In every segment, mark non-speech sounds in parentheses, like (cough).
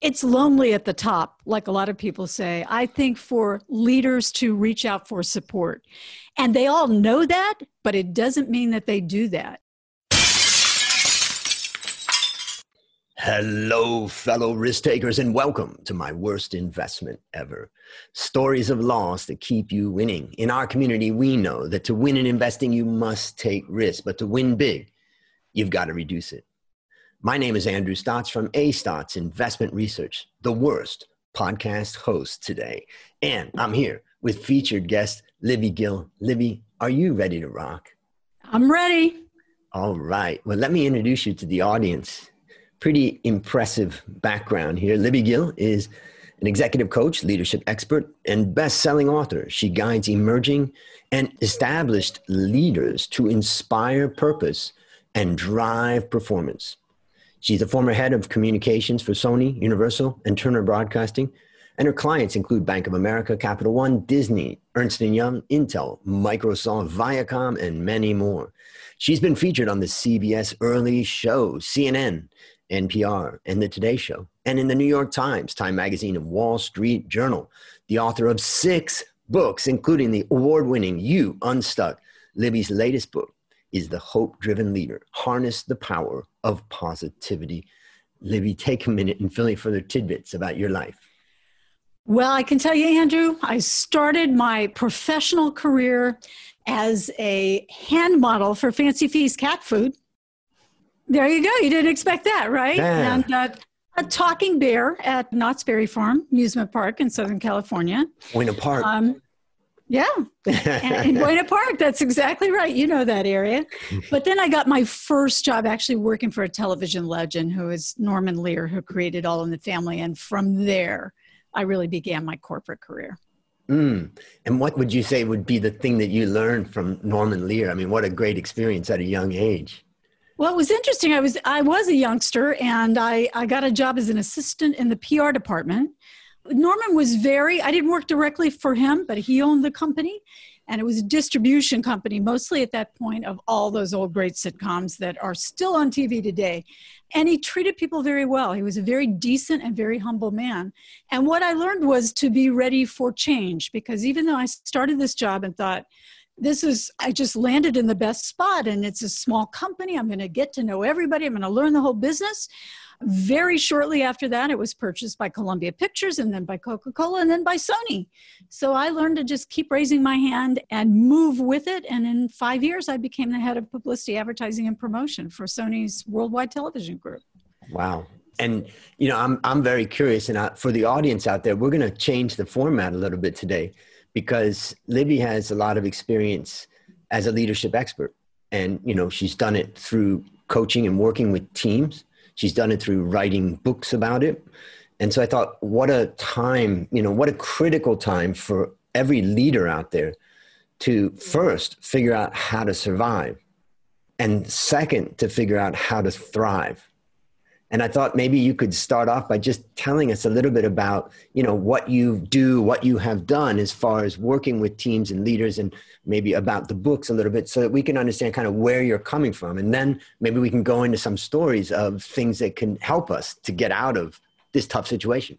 it's lonely at the top, like a lot of people say. I think for leaders to reach out for support. And they all know that, but it doesn't mean that they do that. Hello, fellow risk takers, and welcome to my worst investment ever. Stories of loss that keep you winning. In our community, we know that to win in investing, you must take risk, but to win big, you've got to reduce it. My name is Andrew Stotz from A Stotz Investment Research, the worst podcast host today. And I'm here with featured guest Libby Gill. Libby, are you ready to rock? I'm ready. All right. Well, let me introduce you to the audience. Pretty impressive background here. Libby Gill is an executive coach, leadership expert, and best selling author. She guides emerging and established leaders to inspire purpose and drive performance. She's a former head of communications for Sony, Universal, and Turner Broadcasting. And her clients include Bank of America, Capital One, Disney, Ernst & Young, Intel, Microsoft, Viacom, and many more. She's been featured on the CBS Early Show, CNN, NPR, and The Today Show, and in the New York Times, Time Magazine, and Wall Street Journal. The author of six books, including the award-winning You Unstuck, Libby's latest book, is the hope driven leader. Harness the power of positivity. Libby, take a minute and fill in further tidbits about your life. Well, I can tell you, Andrew, I started my professional career as a hand model for Fancy Feast cat food. There you go. You didn't expect that, right? Yeah. And uh, a talking bear at Knott's Berry Farm Amusement Park in Southern California. Buena Park. Um, yeah, (laughs) in Buena Park. That's exactly right. You know that area. (laughs) But then I got my first job actually working for a television legend who is Norman Lear, who created All in the Family. And from there, I really began my corporate career. Mm. And what would you say would be the thing that you learned from Norman Lear? I mean, what a great experience at a young age. Well, it was interesting. I was I was a youngster, and I I got a job as an assistant in the PR department Norman was very, I didn't work directly for him, but he owned the company. And it was a distribution company, mostly at that point, of all those old great sitcoms that are still on TV today. And he treated people very well. He was a very decent and very humble man. And what I learned was to be ready for change, because even though I started this job and thought, this is i just landed in the best spot and it's a small company i'm going to get to know everybody i'm going to learn the whole business very shortly after that, it was purchased by Columbia Pictures and then by Coca Cola and then by Sony. So I learned to just keep raising my hand and move with it. And in five years, I became the head of publicity, advertising, and promotion for Sony's Worldwide Television Group. Wow. And you know, I'm I'm very curious, and I, for the audience out there, we're going to change the format a little bit today because Libby has a lot of experience as a leadership expert, and you know, she's done it through coaching and working with teams She's done it through writing books about it. And so I thought, what a time, you know, what a critical time for every leader out there to first figure out how to survive, and second, to figure out how to thrive. And I thought maybe you could start off by just telling us a little bit about, you know, what you do, what you have done as far as working with teams and leaders and maybe about the books a little bit so that we can understand kind of where you're coming from. And then maybe we can go into some stories of things that can help us to get out of this tough situation.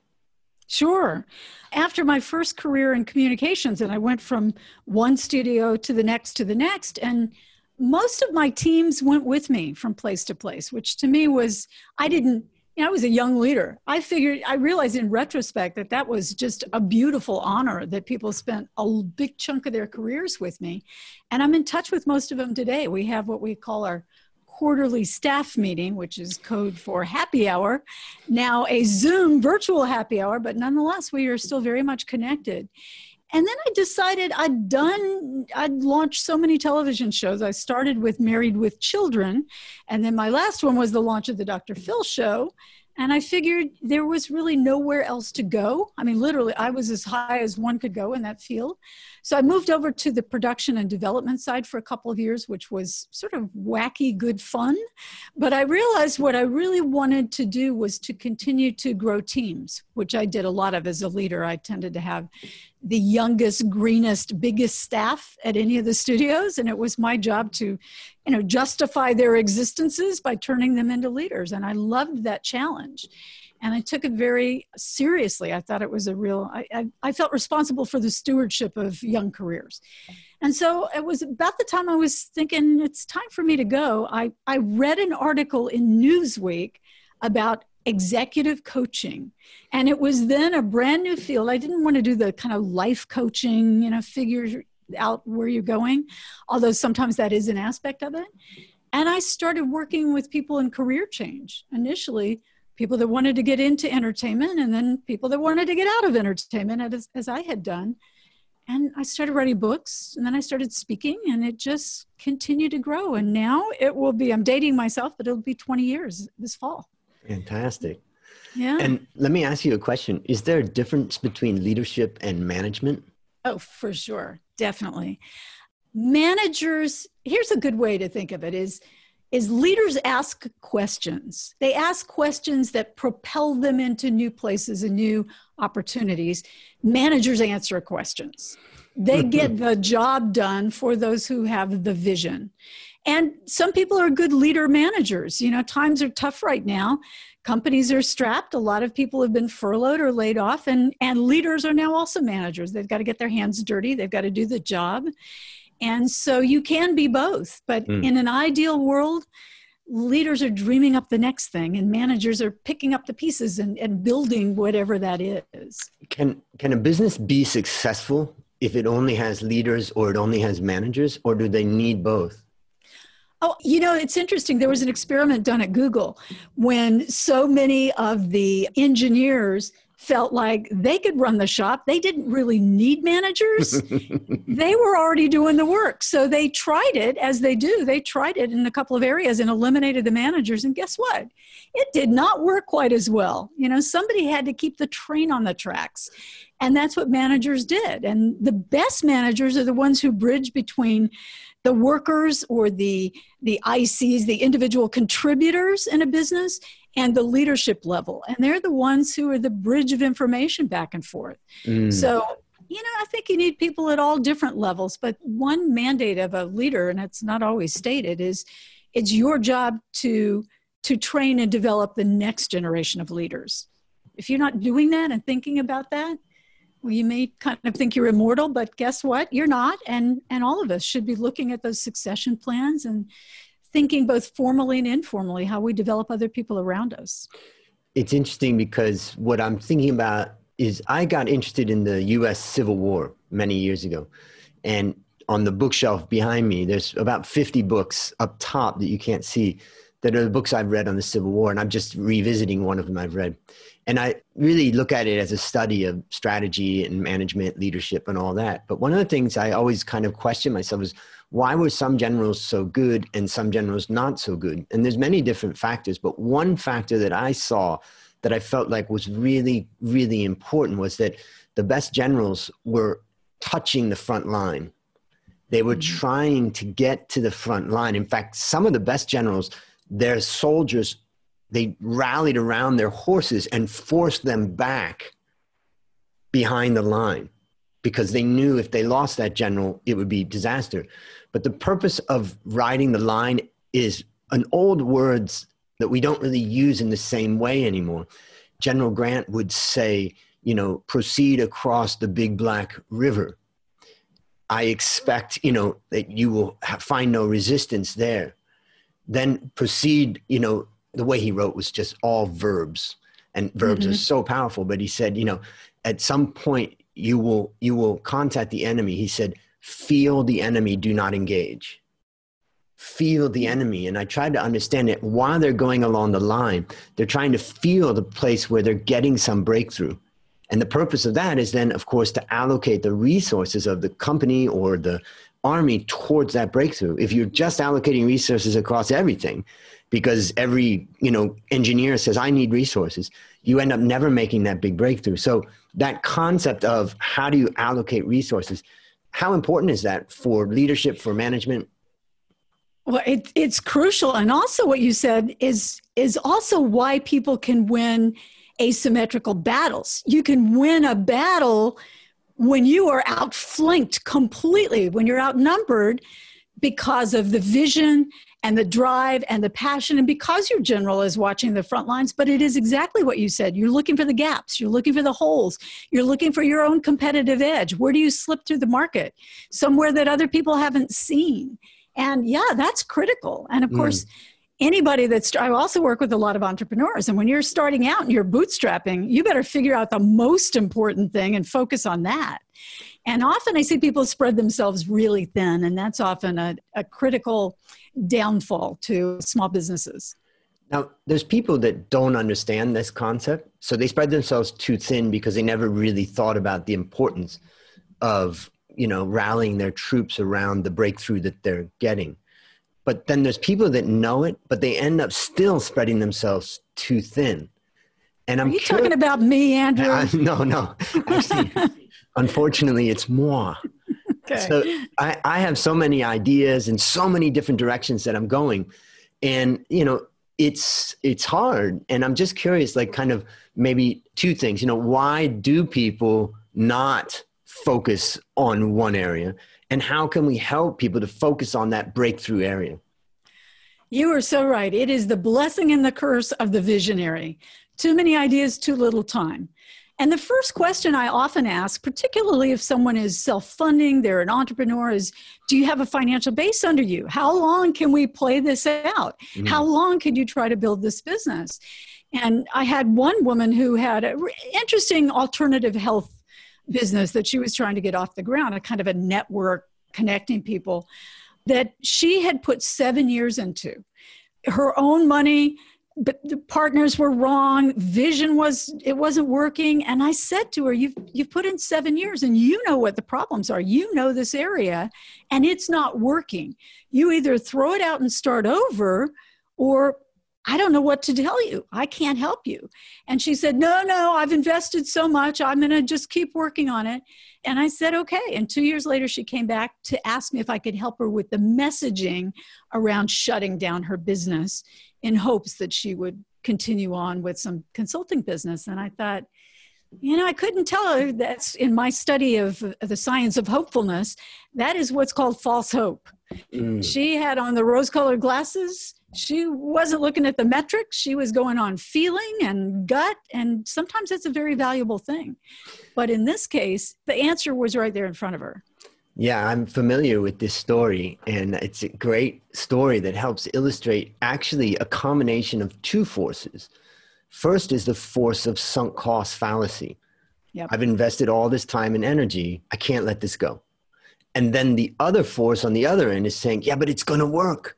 Sure. After my first career in communications, and I went from one studio to the next to the next, and most of my teams went with me from place to place, which to me was, I didn't, you know, I was a young leader. I figured, I realized in retrospect that that was just a beautiful honor that people spent a big chunk of their careers with me. And I'm in touch with most of them today. We have what we call our quarterly staff meeting, which is code for happy hour, now a Zoom virtual happy hour, but nonetheless, we are still very much connected. And then I decided I'd done, I'd launched so many television shows. I started with Married with Children, and then my last one was the launch of the Dr. Phil show. And I figured there was really nowhere else to go. I mean, literally, I was as high as one could go in that field. So I moved over to the production and development side for a couple of years, which was sort of wacky, good fun. But I realized what I really wanted to do was to continue to grow teams, which I did a lot of as a leader. I tended to have the youngest, greenest, biggest staff at any of the studios. And it was my job to, you know, justify their existences by turning them into leaders. And I loved that challenge. And I took it very seriously. I thought it was a real, I, I, I, felt responsible for the stewardship of young careers. And so it was about the time I was thinking it's time for me to go. I, I read an article in Newsweek about executive coaching. And it was then a brand new field. I didn't want to do the kind of life coaching, you know, figure out where you're going, although sometimes that is an aspect of it. And I started working with people in career change initially people that wanted to get into entertainment and then people that wanted to get out of entertainment as, as I had done. And I started writing books and then I started speaking and it just continued to grow. And now it will be, I'm dating myself, but it'll be 20 years this fall. Fantastic. Yeah. And let me ask you a question Is there a difference between leadership and management? Oh, for sure. Definitely. Managers, here's a good way to think of it is is leaders ask questions. They ask questions that propel them into new places and new opportunities. Managers answer questions. They (laughs) get the job done for those who have the vision. And some people are good leader managers. You know, times are tough right now. Companies are strapped. A lot of people have been furloughed or laid off, and, and leaders are now also managers. They've got to get their hands dirty, they've got to do the job. And so you can be both. But mm. in an ideal world, leaders are dreaming up the next thing and managers are picking up the pieces and, and building whatever that is. Can, can a business be successful if it only has leaders or it only has managers, or do they need both? Oh, you know, it's interesting. There was an experiment done at Google when so many of the engineers felt like they could run the shop. They didn't really need managers. (laughs) they were already doing the work. So they tried it as they do. They tried it in a couple of areas and eliminated the managers. And guess what? It did not work quite as well. You know, somebody had to keep the train on the tracks. And that's what managers did. And the best managers are the ones who bridge between the workers or the the ICs, the individual contributors in a business, and the leadership level. And they're the ones who are the bridge of information back and forth. Mm. So, you know, I think you need people at all different levels. But one mandate of a leader, and it's not always stated, is it's your job to to train and develop the next generation of leaders. If you're not doing that and thinking about that, well, you may kind of think you're immortal, but guess what? You're not. And and all of us should be looking at those succession plans and thinking both formally and informally how we develop other people around us. It's interesting because what I'm thinking about is I got interested in the US Civil War many years ago. And on the bookshelf behind me, there's about 50 books up top that you can't see that are the books I've read on the Civil War. And I'm just revisiting one of them I've read. And I really look at it as a study of strategy and management, leadership, and all that. But one of the things I always kind of question myself is why were some generals so good and some generals not so good? And there's many different factors but one factor that i saw that i felt like was really really important was that the best generals were touching the front line. They were mm-hmm. trying to get to the front line. In fact some of the best generals their soldiers they rallied around their horses and forced them back behind the line because they knew if they lost that general it would be disaster but the purpose of riding the line is an old words that we don't really use in the same way anymore. General Grant would say, you know, proceed across the big black river. I expect, you know, that you will find no resistance there. Then proceed, you know, the way he wrote was just all verbs and verbs mm-hmm. are so powerful. But he said, you know, at some point you will, you will contact the enemy. He said, feel the enemy, do not engage. Feel the hmm. enemy. And I tried to understand it while they're going along the line. They're trying to feel the place where they're getting some breakthrough. And the purpose of that is then, of course, to allocate the resources of the company or the army towards that breakthrough. If you're just allocating resources across everything, because every you know engineer says I need resources, you end up never making that big breakthrough. So that concept of how do you allocate resources how important is that for leadership, for management? Well, it, it's crucial, and also what you said is is also why people can win asymmetrical battles. You can win a battle when you are outflanked completely, when you're outnumbered. because of the vision and the drive and the passion. And because your general is watching the front lines but it is exactly what you said you're looking for the gaps you're looking for the holes you're looking for your own competitive edge. Where do you slip through the market? Somewhere that other people haven't seen. And yeah that's critical. And of mm. course anybody that's i also work with a lot of entrepreneurs and when you're starting out and you're bootstrapping you better figure out the most important thing and focus on that and often I see people spread themselves really thin, and that's often a, a critical downfall to small businesses. Now, there's people that don't understand this concept. So they spread themselves too thin because they never really thought about the importance of, you know, rallying their troops around the breakthrough that they're getting. But then there's people that know it, but they end up still spreading themselves too thin. And I'm Are you talking about me, Andrew? Uh, (laughs) no, no. Actually, (laughs) Unfortunately, it's moi. Okay. So I, I have so many ideas and so many different directions that I'm going. And, you know, it's it's hard. And I'm just curious, like kind of maybe two things. You know, why do people not focus on one area? And how can we help people to focus on that breakthrough area? You are so right. It is the blessing and the curse of the visionary. Too many ideas, too little time. And the first question I often ask, particularly if someone is self funding, they're an entrepreneur, is Do you have a financial base under you? How long can we play this out? Mm-hmm. How long can you try to build this business? And I had one woman who had an interesting alternative health business that she was trying to get off the ground, a kind of a network connecting people that she had put seven years into her own money but the partners were wrong vision was it wasn't working and i said to her you've you've put in 7 years and you know what the problems are you know this area and it's not working you either throw it out and start over or I don't know what to tell you. I can't help you. And she said, No, no, I've invested so much. I'm going to just keep working on it. And I said, Okay. And two years later, she came back to ask me if I could help her with the messaging around shutting down her business in hopes that she would continue on with some consulting business. And I thought, you know, I couldn't tell her that's in my study of the science of hopefulness. That is what's called false hope. Mm. She had on the rose colored glasses. She wasn't looking at the metrics. She was going on feeling and gut. And sometimes that's a very valuable thing. But in this case, the answer was right there in front of her. Yeah, I'm familiar with this story, and it's a great story that helps illustrate actually a combination of two forces. First is the force of sunk cost fallacy. Yep. I've invested all this time and energy. I can't let this go. And then the other force on the other end is saying, yeah, but it's going to work.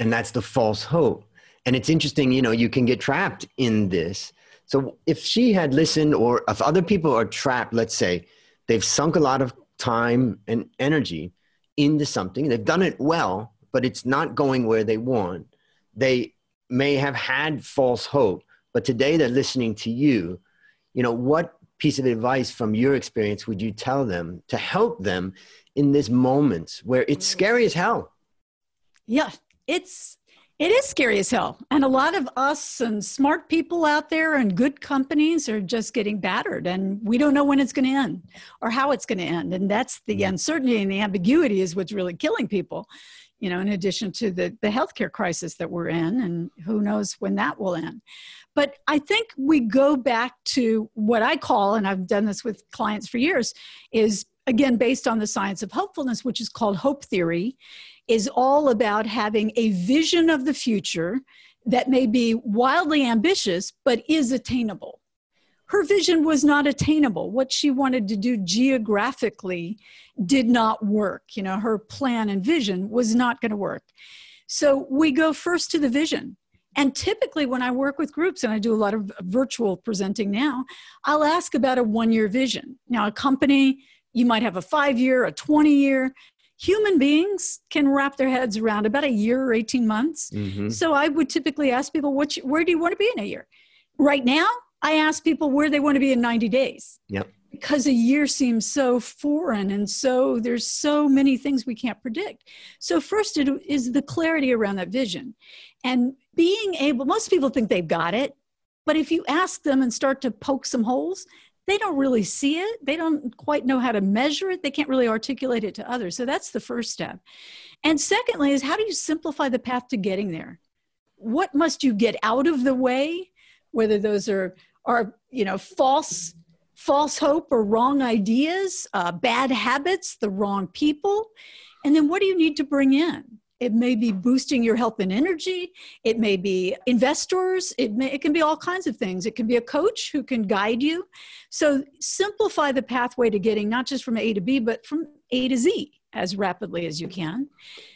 And that's the false hope. And it's interesting, you know, you can get trapped in this. So if she had listened, or if other people are trapped, let's say they've sunk a lot of time and energy into something. They've done it well, but it's not going where they want. They may have had false hope, but today they're listening to you. You know, what piece of advice from your experience would you tell them to help them in this moment where it's mm. scary as hell? Yeah, it's it is scary as hell. And a lot of us and smart people out there and good companies are just getting battered. And we don't know when it's going to end or how it's going to end. And that's the mm-hmm. uncertainty and the ambiguity is what's really killing people, you know, in addition to the, the healthcare crisis that we're in. And who knows when that will end. But I think we go back to what I call, and I've done this with clients for years, is again based on the science of hopefulness, which is called hope theory is all about having a vision of the future that may be wildly ambitious but is attainable. Her vision was not attainable. What she wanted to do geographically did not work. You know, her plan and vision was not going to work. So we go first to the vision. And typically, when I work with groups, and I do a lot of virtual presenting now, I'll ask about a one year vision. Now, a company, you might have a five year, a 20 year human beings can wrap their heads around about a year or 18 months. Mm-hmm. So I would typically ask people, what you, where do you want to be in a year? Right now, I ask people where they want to be in 90 days. Yep. Because a year seems so foreign and so there's so many things we can't predict. So, first, it is the clarity around that vision. And being able, most people think they've got it, but if you ask them and start to poke some holes, they don't really see it. They don't quite know how to measure it. They can't really articulate it to others. So that's the first step. And secondly, is how do you simplify the path to getting there? What must you get out of the way? Whether those are are you know false false hope or wrong ideas, uh, bad habits, the wrong people, and then what do you need to bring in? It may be boosting your health and energy. It may be investors. It, may, it can be all kinds of things. It can be a coach who can guide you. So simplify the pathway to getting not just from A to B, but from A to Z as rapidly as you can.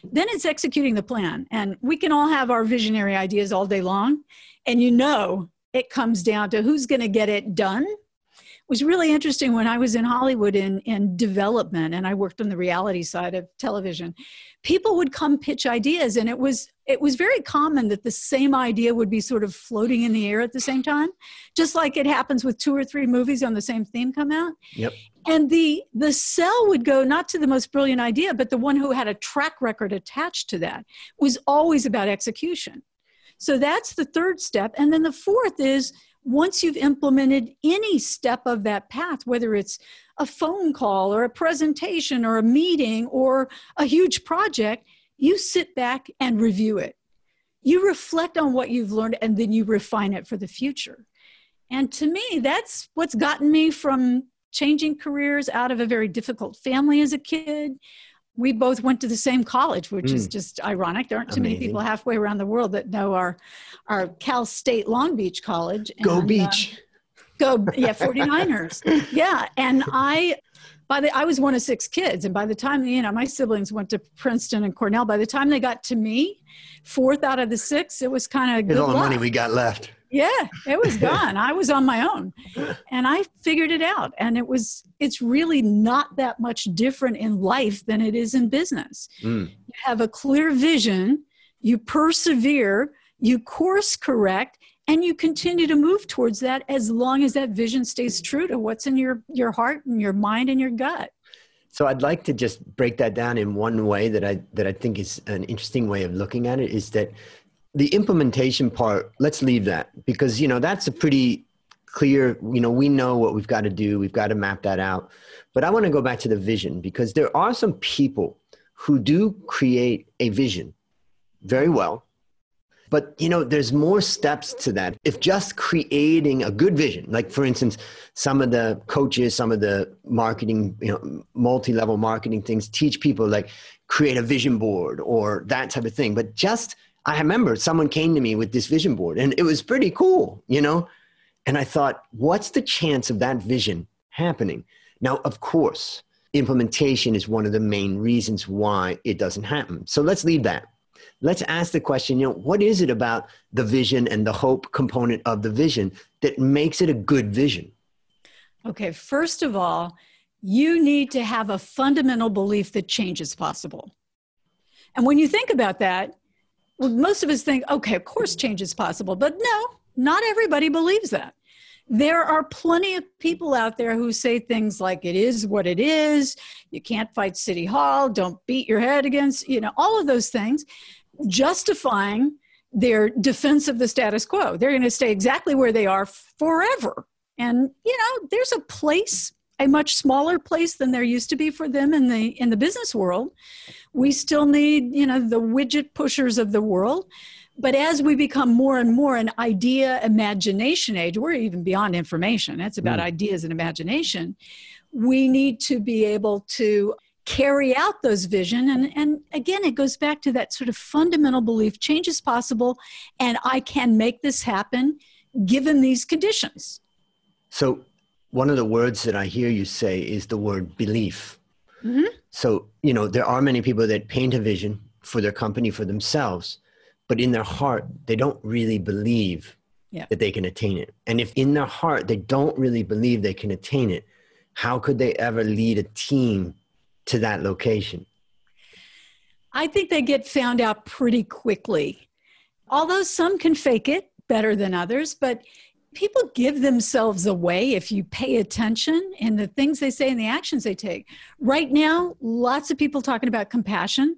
Then it's executing the plan. And we can all have our visionary ideas all day long. And you know, it comes down to who's going to get it done It was really interesting when I was in Hollywood in, in development and I worked on the reality side of television. People would come pitch ideas and it was it was very common that the same idea would be sort of floating in the air at the same time, just like it happens with two or three movies on the same theme come out. Yep. And the the sell would go not to the most brilliant idea, but the one who had a track record attached to that was always about execution. So that's the third step. And then the fourth is once you've implemented any step of that path, whether it's a phone call or a presentation or a meeting or a huge project, you sit back and review it. You reflect on what you've learned and then you refine it for the future. And to me, that's what's gotten me from changing careers out of a very difficult family as a kid we both went to the same college, which mm. is just ironic. There aren't too Amazing. many people halfway around the world that know our our Cal State Long Beach College. Go and, uh, Beach. Uh, go yeah, 49ers. yeah, and I by the I was one of six kids and by the time you know my siblings went to Princeton and Cornell by the time they got to me, fourth out of the six, it was kind of Here's all the money we got left. Yeah, it was (laughs) gone. I was on my own. And I figured it out. And it was, it's really not that much different in life than it is in business. Mm. You have a clear vision, you persevere, you course correct, and you continue to move towards that as long as that vision stays true to what's in your, your heart and your mind and your gut. So I'd like to just break that down in one way that I that I think is an interesting way of looking at it is that the implementation part let's leave that because you know that's a pretty clear you know we know what we've got to do we've got to map that out but i want to go back to the vision because there are some people who do create a vision very well but you know there's more steps to that if just creating a good vision like for instance some of the coaches some of the marketing you know multi-level marketing things teach people like create a vision board or that type of thing but just I remember someone came to me with this vision board and it was pretty cool, you know? And I thought, what's the chance of that vision happening? Now, of course, implementation is one of the main reasons why it doesn't happen. So let's leave that. Let's ask the question, you know, what is it about the vision and the hope component of the vision that makes it a good vision? Okay, first of all, you need to have a fundamental belief that change is possible. And when you think about that, well, most of us think, okay, of course change is possible. But no, not everybody believes that. There are plenty of people out there who say things like, it is what it is, you can't fight City Hall, don't beat your head against, you know, all of those things, justifying their defense of the status quo. They're going to stay exactly where they are forever. And, you know, there's a place a much smaller place than there used to be for them in the in the business world we still need you know the widget pushers of the world but as we become more and more an idea imagination age we're even beyond information it's about mm. ideas and imagination we need to be able to carry out those vision and and again it goes back to that sort of fundamental belief change is possible and i can make this happen given these conditions so one of the words that I hear you say is the word belief. Mm-hmm. So, you know, there are many people that paint a vision for their company, for themselves, but in their heart, they don't really believe yeah. that they can attain it. And if in their heart they don't really believe they can attain it, how could they ever lead a team to that location? I think they get found out pretty quickly. Although some can fake it better than others, but people give themselves away if you pay attention in the things they say and the actions they take. Right now, lots of people talking about compassion.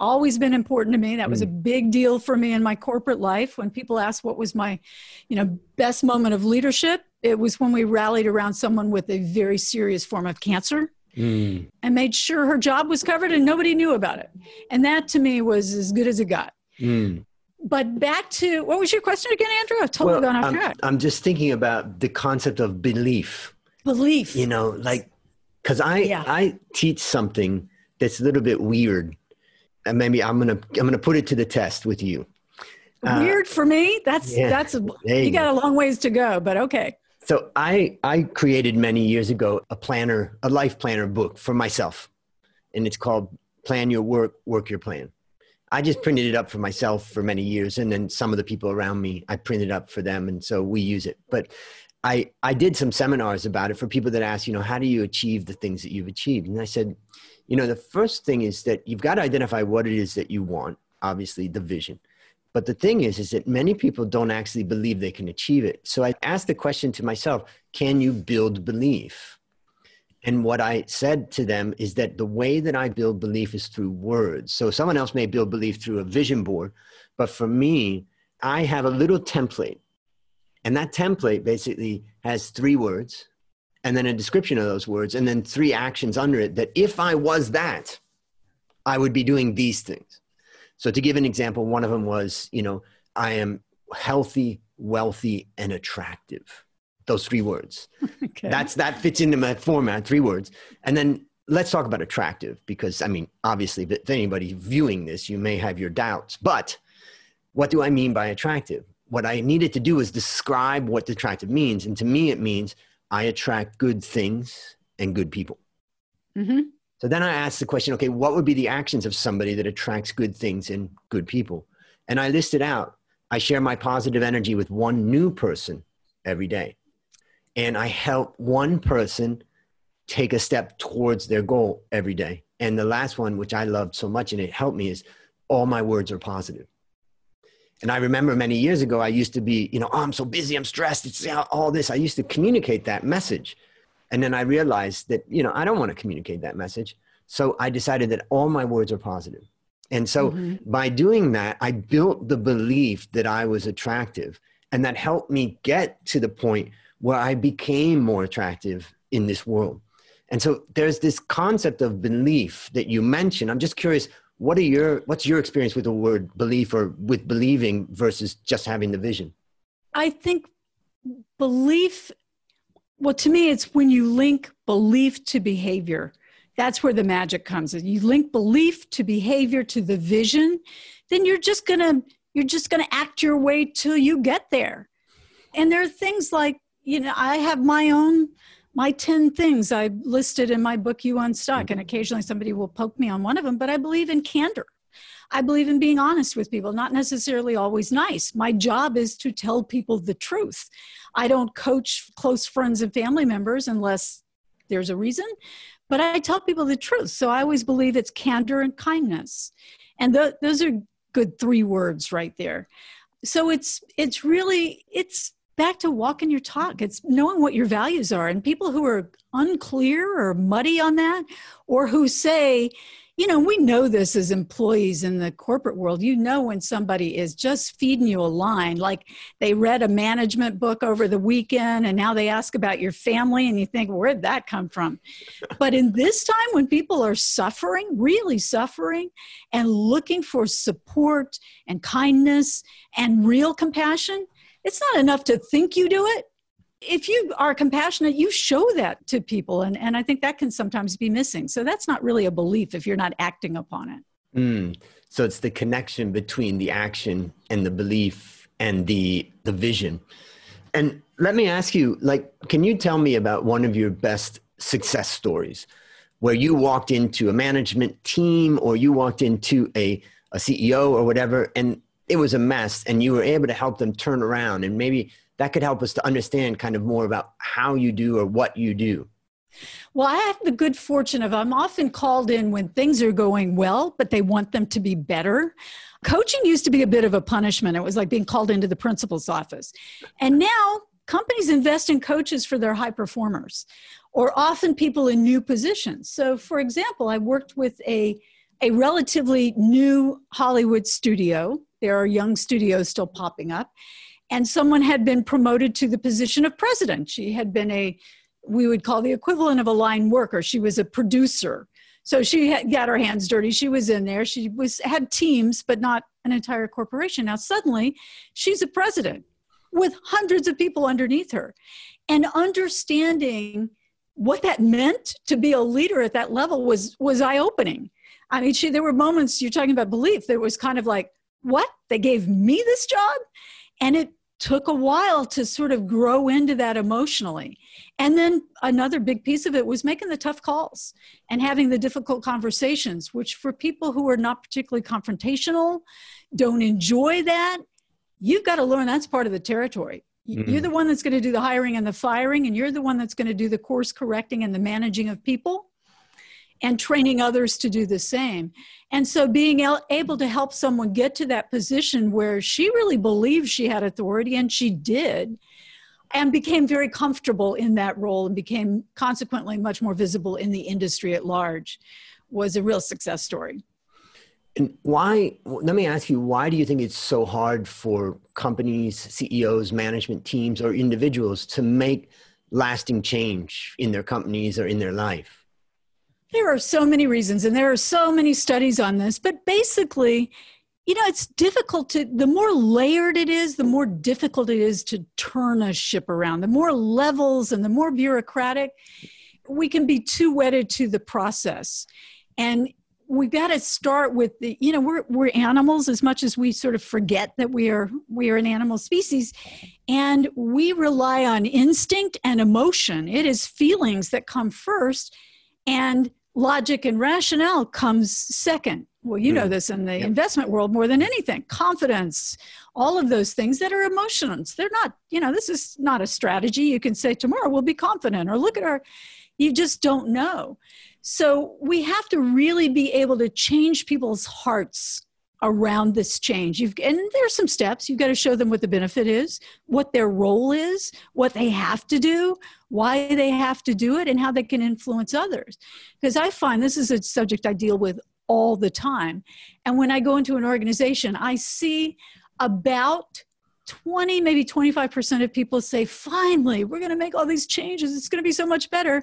Always been important to me. That was a mm. big deal for me in my corporate life. When people ask what was my, you know, best moment of leadership, It was when we rallied around someone with a very serious form of cancer mm. and made sure her job was covered and nobody knew about it. And that to me was as good as it got. Mm. But back to what was your question again, Andrew? I've totally well, gone off I'm, track. I'm just thinking about the concept of belief. Belief. You know, like, because I, yeah. I teach something that's a little bit weird. And maybe I'm gonna I'm gonna put it to the test with you. Uh, weird uh, for me. That's yeah, that's a, you, you got a long ways to go, but okay. So I I created many years ago a planner, a life planner book for myself, and it's called Plan Your Work, Work Your Plan. I just printed it up for myself for many years, and then some of the people around me, I printed up for them, and so we use it. But I I did some seminars about it for people that ask, you know, how do you achieve the things that you've achieved? And I said, you know, the first thing is that you've got to identify what it is that you want. Obviously, the vision. But the thing is, is that many people don't actually believe they can achieve it. So I asked the question to myself, can you build belief? And what I said to them is that the way that I build belief is through words. So someone else may build belief through a vision board, but for me, I have a little template. And that template basically has three words and then a description of those words and then three actions under it that if I was that, I would be doing these things. So to give an example, one of them was, you know, I am healthy, wealthy, and attractive. Those three words. (laughs) Okay. That's that fits into my format, three words. And then let's talk about attractive because I mean, obviously, if anybody viewing this, you may have your doubts. But what do I mean by attractive? What I needed to do is describe what attractive means. And to me, it means I attract good things and good people. Mm-hmm. So then I asked the question okay, what would be the actions of somebody that attracts good things and good people? And I listed out I share my positive energy with one new person every day. And I help one person take a step towards their goal every day. And the last one, which I loved so much and it helped me, is all my words are positive. And I remember many years ago, I used to be, you know, oh, I'm so busy, I'm stressed, it's all this. I used to communicate that message. And then I realized that, you know, I don't want to communicate that message. So I decided that all my words are positive. And so mm-hmm. by doing that, I built the belief that I was attractive. And that helped me get to the point where I became more attractive in this world. And so there's this concept of belief that you mentioned. I'm just curious, what are your what's your experience with the word belief or with believing versus just having the vision? I think belief well, to me, it's when you link belief to behavior. That's where the magic comes. You link belief to behavior to the vision, then you're just gonna you're just gonna act your way till you get there. And there are things like, you know, I have my own my 10 things I listed in my book You Unstuck, and mm-hmm. occasionally somebody will poke me on one of them, but I believe in candor. I believe in being honest with people, not necessarily always nice. My job is to tell people the truth. I don't coach close friends and family members unless there's a reason, but I tell people the truth. So I always believe it's candor and kindness. And th- those are good three words right there. So it's it's really it's back to walking your talk. It's knowing what your values are. And people who are unclear or muddy on that, or who say, you know, we know this as employees in the corporate world. You know, when somebody is just feeding you a line, like they read a management book over the weekend and now they ask about your family, and you think, where'd that come from? but in this time, when people are suffering, really suffering, and looking for support and kindness and real compassion, it's not enough to think you do it if you are compassionate, you show that to people. And, and I think that can sometimes be missing. So that's not really a belief if you're not acting upon it. Mm. So it's the connection between the action and the belief and the, the vision. And let me ask you, like, can you tell me about one of your best success stories where you walked into a management team or you walked into a, a CEO or whatever, and it was a mess and you were able to help them turn around and maybe that could help us to understand kind of more about how you do or what you do. Well, I have the good fortune of I'm often called in when things are going well, but they want them to be better. Coaching used to be a bit of a punishment. It was like being called into the principal's office. And now companies invest in coaches for their high performers or often people in new positions. So, for example, I worked with a, a relatively new Hollywood studio. There are young studios still popping up and someone had been promoted to the position of president. She had been a, we would call the equivalent of a line worker. She was a producer. So she had, got her hands dirty. She was in there. She was had teams, but not an entire corporation. Now suddenly, she's a president with hundreds of people underneath her, and understanding what that meant to be a leader at that level was was eye opening. I mean, she, there were moments you're talking about belief. There was kind of like, what? They gave me this job, and it took a while to sort of grow into that emotionally. And then another big piece of it was making the tough calls and having the difficult conversations, which for people who are not particularly confrontational, don't enjoy that, you've got to learn that's part of the territory. Mm-hmm. You're the one that's going to do the hiring and the firing, and you're the one that's going to do the course correcting and the managing of people and training others to do the same. And so being able to help someone get to that position where she really believed she had authority, and she did, and became very comfortable in that role and became consequently much more visible in the industry at large, was a real success story. And why, let me ask you, why do you think it's so hard for companies, CEOs, management teams, or individuals to make lasting change in their companies or in their life? There are so many reasons, and there are so many studies on this, but basically, you know, it's difficult to, the more layered it is, the more difficult it is to turn a ship around. The more levels and the more bureaucratic, we can be too wedded to the process. And we've got to start with the you know we're we're animals as much as we sort of forget that we are we are an animal species and we rely on instinct and emotion it is feelings that come first and logic and rationale comes second well you know mm. this in the yep. investment world more than anything confidence all of those things that are emotions they're not you know this is not a strategy you can say tomorrow we'll be confident or look at our you just don't know so we have to really be able to change people's hearts around this change. You've, and there's some steps. You've got to show them what the benefit is, what their role is, what they have to do, why they have to do it, and how they can influence others. Because I find this is a subject I deal with all the time. And when I go into an organization, I see about 20, maybe 25% of people say, finally, we're going to make all these changes. It's going to be so much better.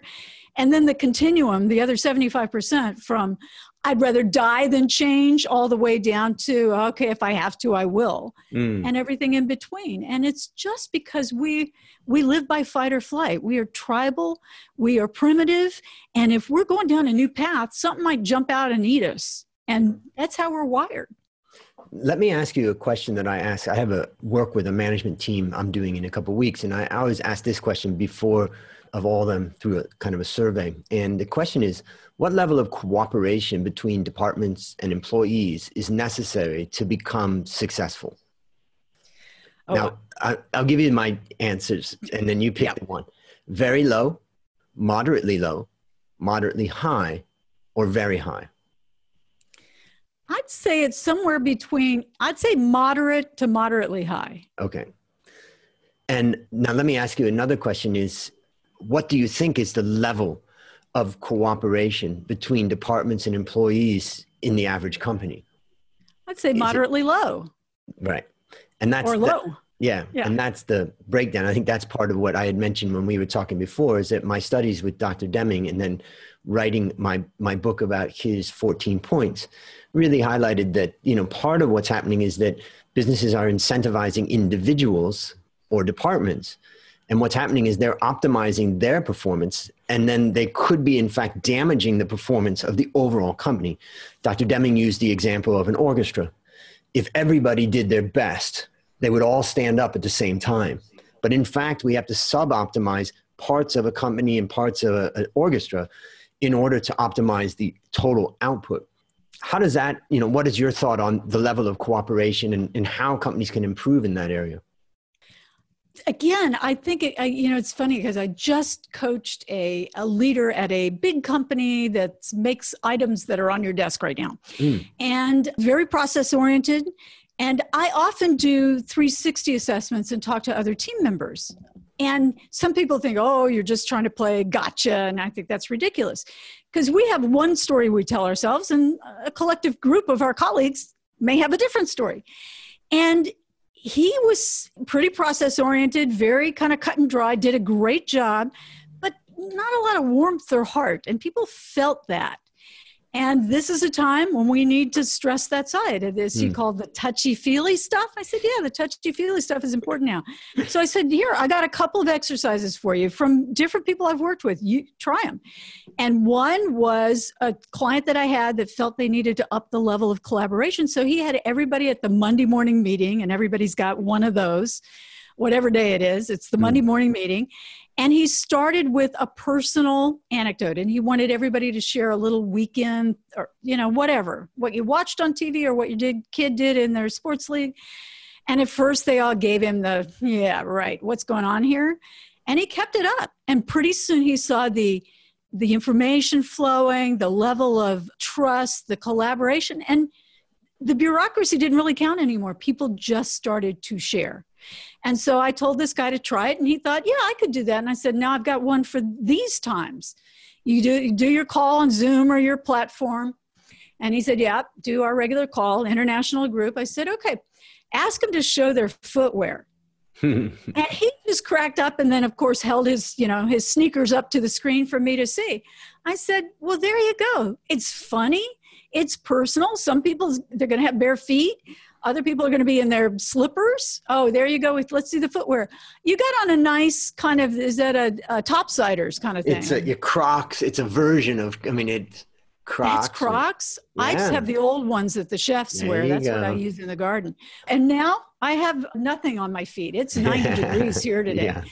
And then the continuum, the other 75% from I'd rather die than change, all the way down to, okay, if I have to, I will, mm. and everything in between. And it's just because we we live by fight or flight. We are tribal, we are primitive, and if we're going down a new path, something might jump out and eat us. And that's how we're wired. Let me ask you a question that I ask. I have a work with a management team I'm doing in a couple weeks, and I always ask this question before of all of them through a kind of a survey. And the question is, what level of cooperation between departments and employees is necessary to become successful? Oh. Now, I, will give you my answers, and then you pick yeah. one. Very low, moderately low, moderately high, or very high. I'd say it's somewhere between. I'd say moderate to moderately high. Okay. And now let me ask you another question: Is what do you think is the level of cooperation between departments and employees in the average company? I'd say moderately it, low. Right. And that's or low. Yeah, yeah, and that's the breakdown. I think that's part of what I had mentioned when we were talking before is that my studies with Dr. Deming and then writing my my book about his 14 points really highlighted that, you know, part of what's happening is that businesses are incentivizing individuals or departments and what's happening is they're optimizing their performance, and then they could be, in fact, damaging the performance of the overall company. Dr. Deming used the example of an orchestra. If everybody did their best, they would all stand up at the same time. But in fact, we have to sub optimize parts of a company and parts of an orchestra in order to optimize the total output. How does that, you know, what is your thought on the level of cooperation and, and how companies can improve in that area? again i think it, I, you know it's funny because i just coached a, a leader at a big company that makes items that are on your desk right now mm. and very process oriented and i often do 360 assessments and talk to other team members and some people think oh you're just trying to play gotcha and i think that's ridiculous because we have one story we tell ourselves and a collective group of our colleagues may have a different story and he was pretty process oriented, very kind of cut and dry, did a great job, but not a lot of warmth or heart. And people felt that. And this is a time when we need to stress that side of this. Mm. You call the touchy feely stuff. I said, yeah, the touchy feely stuff is important now. So I said, here, I got a couple of exercises for you from different people I've worked with. You try them. And one was a client that I had that felt they needed to up the level of collaboration. So he had everybody at the Monday morning meeting, and everybody's got one of those whatever day it is. It's the Monday mm. morning meeting. And he started with a personal anecdote and he wanted everybody to share a little weekend or, you know, whatever, what you watched on TV or what your did, kid did in their sports league. And at first they all gave him the, yeah, right, what's going on here? And he kept it up. And pretty soon he saw the, the information flowing, the level of trust, the collaboration, and the bureaucracy didn't really count anymore. People just started to share. And so I told this guy to try it, and he thought, yeah, I could do that. And I said, now I've got one for these times. You do, you do your call on Zoom or your platform. And he said, yeah, do our regular call, international group. I said, okay, ask them to show their footwear. (laughs) and he just cracked up and then of course held his you know his sneakers up to the screen for me to see i said well there you go it's funny it's personal some people they're going to have bare feet other people are going to be in their slippers. Oh, there you go. With let's see the footwear. You got on a nice kind of is that a, a topsiders kind of thing? It's a your Crocs. It's a version of. I mean, it's Crocs. It's Crocs. Yeah. I just have the old ones that the chefs there wear. That's go. what I use in the garden. And now I have nothing on my feet. It's 90 (laughs) degrees here today. Yeah.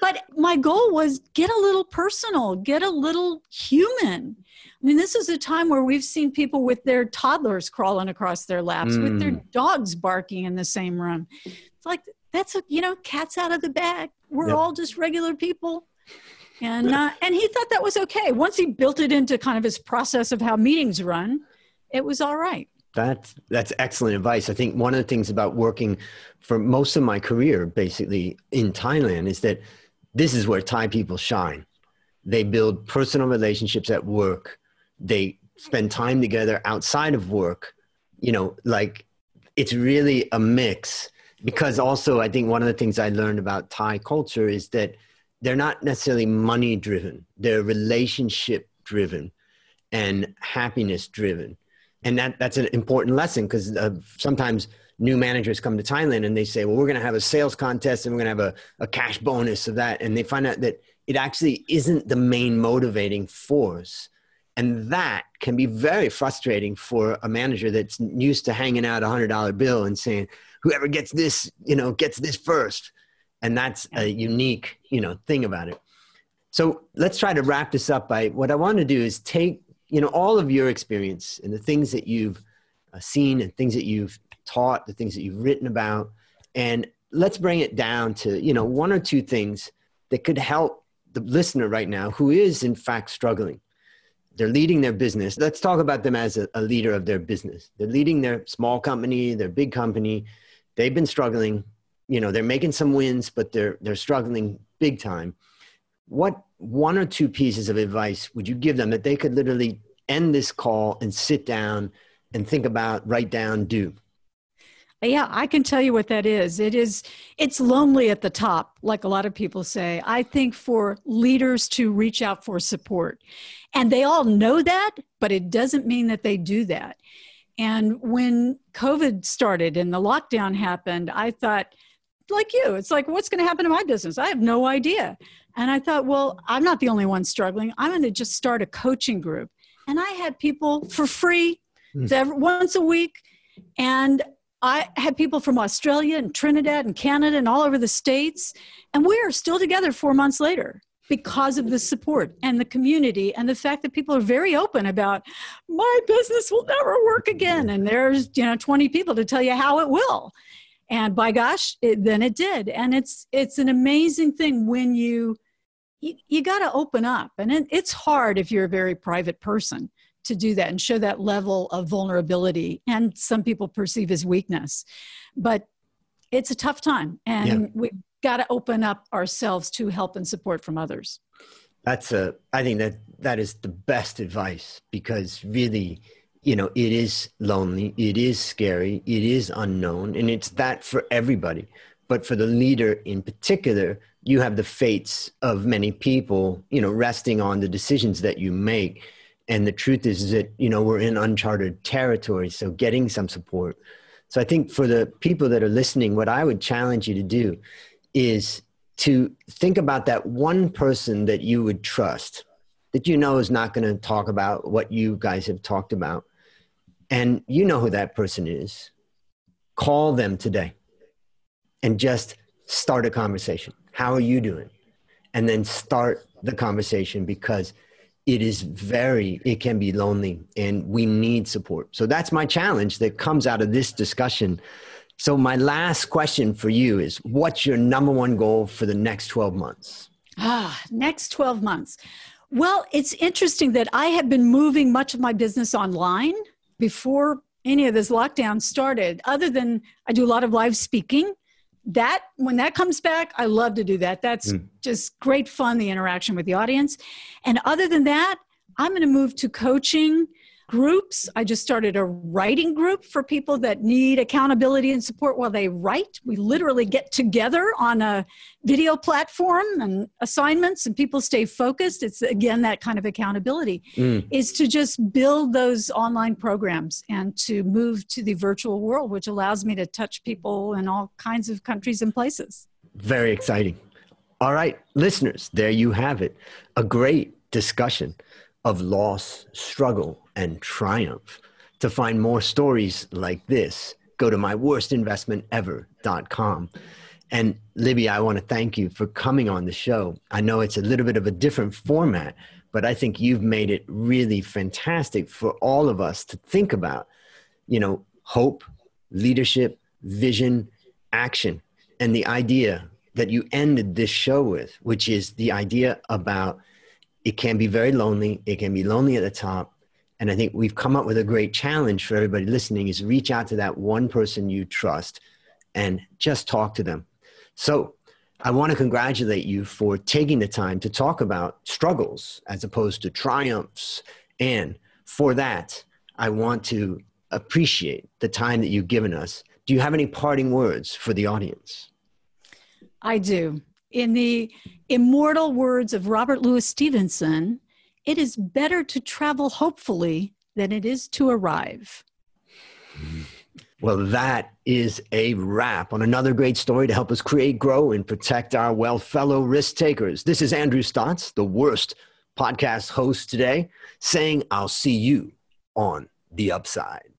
But my goal was get a little personal, get a little human. I mean, this is a time where we've seen people with their toddlers crawling across their laps, mm. with their mm. dogs barking in the same room. It's like, that's a, you know, cat's out of the bag. We're yep. all just regular people. And, uh, and he thought that was okay. Once he built it into kind of his process of how meetings run, it was all right. That's that's excellent advice. I think one of the things about working for most of my career, basically in Thailand, is that this is where Thai people shine. They build personal relationships at work they spend time together outside of work you know like it's really a mix. Because also i think one of the things i learned about thai culture is that they're not necessarily money driven they're relationship driven and happiness driven and that that's an important lesson because uh, sometimes new managers come to thailand and they say well we're going to have a sales contest and we're going to have a, a cash bonus of that. And they find out that it actually isn't the main motivating force and that can be very frustrating for a manager that's used to hanging out a hundred dollar bill and saying, whoever gets this, you know, gets this first. And that's a unique, you know, thing about it. So let's try to wrap this up by what I want to do is take, you know, all of your experience and the things that you've uh, seen and things that you've taught, the things that you've written about, and let's bring it down to, you know, one or two things that could help the listener right now who is in fact struggling they're leading their business. Let's talk about them as a, a, leader of their business. They're leading their small company, their big company. They've been struggling. You know, they're making some wins, but they're they're struggling big time. What one or two pieces of advice would you give them that they could literally end this call and sit down and think about, write down, do? Yeah, I can tell you what that is. It is it's lonely at the top, like a lot of people say. I think for leaders to reach out for support. And they all know that, but it doesn't mean that they do that. And when COVID started and the lockdown happened, I thought like you, it's like what's going to happen to my business? I have no idea. And I thought, well, I'm not the only one struggling. I'm going to just start a coaching group. And I had people for free mm. once a week and I had people from Australia and Trinidad and Canada and all over the States, and we are still together four months later because of the support and the community and the fact that people are very open about my business will never work again. And there's, you know, 20 people to tell you how it will. And by gosh, it, then it did. And it's it's an amazing thing when you you, you got to open up, and it, it's hard if you're a very private person to do that and show that level of vulnerability and some people perceive as weakness but it's a tough time and yeah. we've got to open up ourselves to help and support from others that's a i think that that is the best advice because really you know, it is lonely, it is scary, it is unknown, and it's that for everybody. But for the leader in particular, you have the fates of many people, you know, resting on the decisions that you make. And the truth is is that, you know, we're in uncharted territory. So getting some support. So I think for the people that are listening, what I would challenge you to do is to think about that one person that you would trust that you know is not going to talk about what you guys have talked about and you know who that person is call them today and just start a conversation how are you doing and then start the conversation because it is very it can be lonely and we need support so that's my challenge that comes out of this discussion so, my last question for you is what's your number one goal for the next 12 months? Ah, next 12 months. Well, it's interesting that I have been moving much of my business online before any of this lockdown started, other than I do a lot of live speaking. That, when that comes back, I love to do that. That's mm. just great fun, the interaction with the audience. And other than that, I'm going to move to coaching groups. I just started a writing group for people that need accountability and support while they write. We literally get together on a video platform and assignments, and people stay focused. It's again that kind of accountability mm. is to just build those online programs and to move to the virtual world, which allows me to touch people in all kinds of countries and places. Very exciting. All right, listeners, there you have it. A great discussion of loss, struggle, and triumph. To find more stories like this, go to myworstinvestmentever.com. And Libby, I want to thank you for coming on the show. I know it's a little bit of a different format, but I think you've made it really fantastic for all of us to think about, you know, hope, leadership, vision, action, and the idea that you ended this show with, which is the idea about it can be very lonely. It can be lonely at the top. And I think we've come up with a great challenge for everybody listening is reach out to that one person you trust and just talk to them. So I want to congratulate you for taking the time to talk about struggles as opposed to triumphs. And for that, I want to appreciate the time that you've given us. Do you have any parting words for the audience? I do. In the immortal words of Robert Louis Stevenson, it is better to travel hopefully than it is to arrive. Well, that is a wrap on another great story to help us create, grow, and protect our well fellow risk takers. This is Andrew Stotz, the worst podcast host today, saying, I'll see you on the upside.